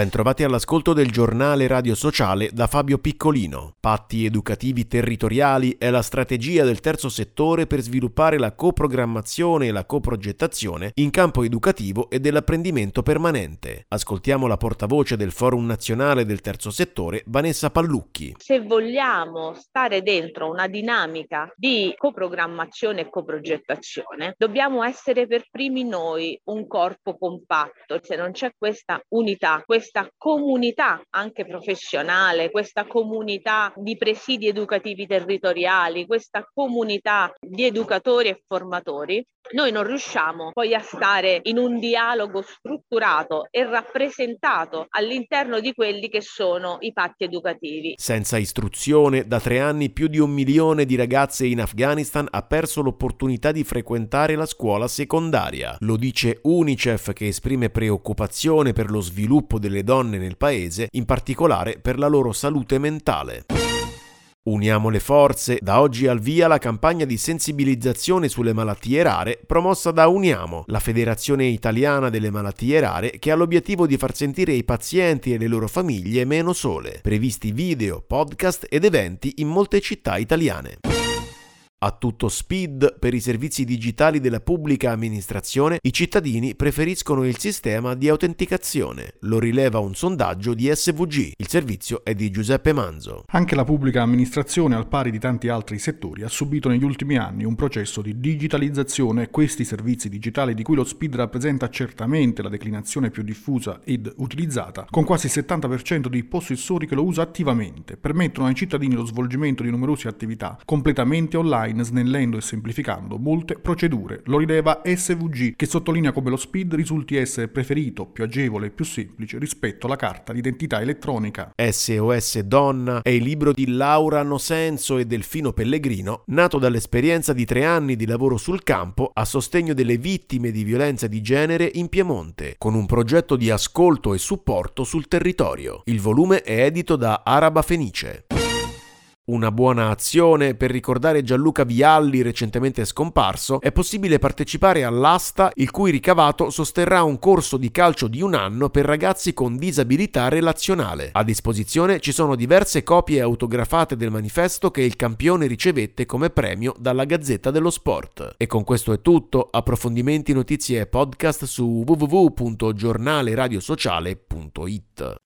Bentrovati all'ascolto del giornale radio sociale da Fabio Piccolino. Patti educativi territoriali è la strategia del terzo settore per sviluppare la coprogrammazione e la coprogettazione in campo educativo e dell'apprendimento permanente. Ascoltiamo la portavoce del Forum Nazionale del Terzo Settore, Vanessa Pallucchi. Se vogliamo stare dentro una dinamica di coprogrammazione e coprogettazione, dobbiamo essere per primi noi un corpo compatto. Se non c'è questa unità, questa questa comunità anche professionale, questa comunità di presidi educativi territoriali, questa comunità di educatori e formatori, noi non riusciamo poi a stare in un dialogo strutturato e rappresentato all'interno di quelli che sono i patti educativi. Senza istruzione, da tre anni più di un milione di ragazze in Afghanistan ha perso l'opportunità di frequentare la scuola secondaria. Lo dice UNICEF che esprime preoccupazione per lo sviluppo delle delle donne nel paese, in particolare per la loro salute mentale. Uniamo le forze, da oggi al via la campagna di sensibilizzazione sulle malattie rare promossa da Uniamo, la Federazione Italiana delle Malattie Rare che ha l'obiettivo di far sentire i pazienti e le loro famiglie meno sole. Previsti video, podcast ed eventi in molte città italiane. A tutto speed per i servizi digitali della pubblica amministrazione, i cittadini preferiscono il sistema di autenticazione. Lo rileva un sondaggio di SVG. Il servizio è di Giuseppe Manzo. Anche la pubblica amministrazione, al pari di tanti altri settori, ha subito negli ultimi anni un processo di digitalizzazione questi servizi digitali di cui lo speed rappresenta certamente la declinazione più diffusa ed utilizzata, con quasi il 70% dei possessori che lo usa attivamente, permettono ai cittadini lo svolgimento di numerose attività completamente online online snellendo e semplificando molte procedure. Lo rileva SVG che sottolinea come lo SPID risulti essere preferito, più agevole e più semplice rispetto alla carta d'identità elettronica. SOS Donna è il libro di Laura Nosenso e Delfino Pellegrino, nato dall'esperienza di tre anni di lavoro sul campo a sostegno delle vittime di violenza di genere in Piemonte, con un progetto di ascolto e supporto sul territorio. Il volume è edito da Araba Fenice. Una buona azione per ricordare Gianluca Vialli recentemente scomparso, è possibile partecipare all'asta il cui ricavato sosterrà un corso di calcio di un anno per ragazzi con disabilità relazionale. A disposizione ci sono diverse copie autografate del manifesto che il campione ricevette come premio dalla Gazzetta dello Sport. E con questo è tutto, approfondimenti, notizie e podcast su www.giornaleradiosociale.it.